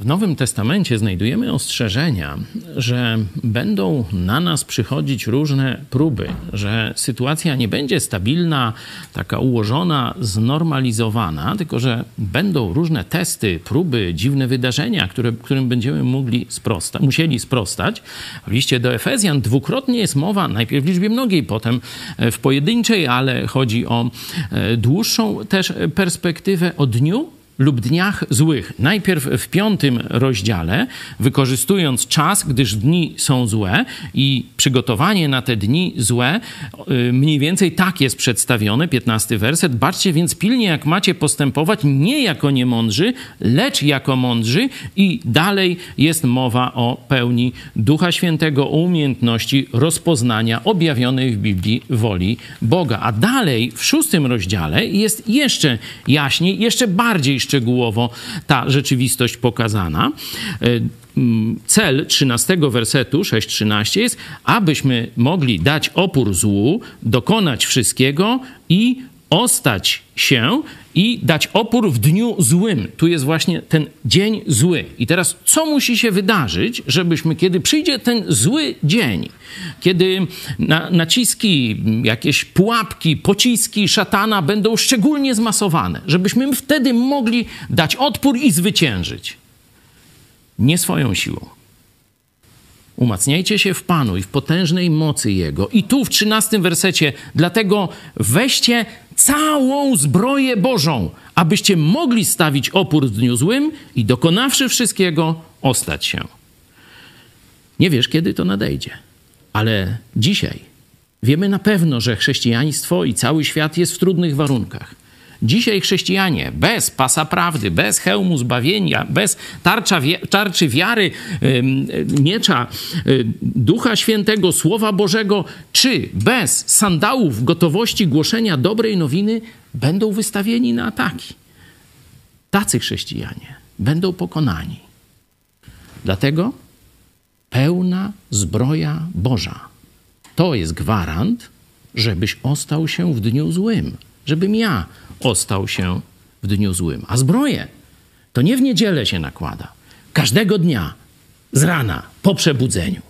W Nowym Testamencie znajdujemy ostrzeżenia, że będą na nas przychodzić różne próby, że sytuacja nie będzie stabilna, taka ułożona, znormalizowana, tylko że będą różne testy, próby, dziwne wydarzenia, które, którym będziemy mogli sprosta, musieli sprostać. W liście do Efezjan dwukrotnie jest mowa, najpierw w liczbie mnogiej, potem w pojedynczej, ale chodzi o e, dłuższą też perspektywę o dniu lub dniach złych. Najpierw w piątym rozdziale, wykorzystując czas, gdyż dni są złe i przygotowanie na te dni złe, y, mniej więcej tak jest przedstawione, piętnasty werset. Baczcie więc pilnie, jak macie postępować, nie jako niemądrzy, lecz jako mądrzy i dalej jest mowa o pełni Ducha Świętego, o umiejętności rozpoznania objawionej w Biblii woli Boga. A dalej w szóstym rozdziale jest jeszcze jaśniej, jeszcze bardziej szczegółowo ta rzeczywistość pokazana. E, cel 13 wersetu 6:13 jest, abyśmy mogli dać opór złu, dokonać wszystkiego i ostać się i dać opór w dniu złym. Tu jest właśnie ten dzień zły. I teraz co musi się wydarzyć, żebyśmy, kiedy przyjdzie ten zły dzień, kiedy na, naciski, jakieś pułapki, pociski szatana będą szczególnie zmasowane, żebyśmy wtedy mogli dać odpór i zwyciężyć. Nie swoją siłą. Umacniajcie się w Panu i w potężnej mocy Jego. I tu w trzynastym wersecie, dlatego weźcie całą zbroję Bożą, abyście mogli stawić opór w dniu złym i dokonawszy wszystkiego, ostać się. Nie wiesz, kiedy to nadejdzie, ale dzisiaj wiemy na pewno, że chrześcijaństwo i cały świat jest w trudnych warunkach. Dzisiaj chrześcijanie bez pasa prawdy, bez hełmu zbawienia, bez tarcza, tarczy wiary, miecza y, Ducha Świętego, Słowa Bożego, czy bez sandałów gotowości głoszenia dobrej nowiny, będą wystawieni na ataki. Tacy chrześcijanie będą pokonani. Dlatego pełna zbroja Boża to jest gwarant, żebyś ostał się w dniu złym, żebym ja ostał się w dniu złym. A zbroję to nie w niedzielę się nakłada. Każdego dnia, z rana, po przebudzeniu.